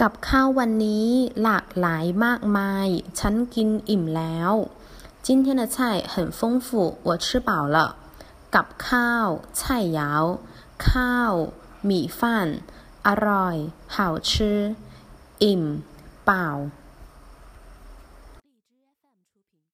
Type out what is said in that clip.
กับข้าววันนี้หลากหลายมากมาย ฉันกินอิ่มแล้ว今天的菜很丰富我吃饱了กับข้าว菜肴ข้าว米饭อร่อย好吃อิ่ม เปล่า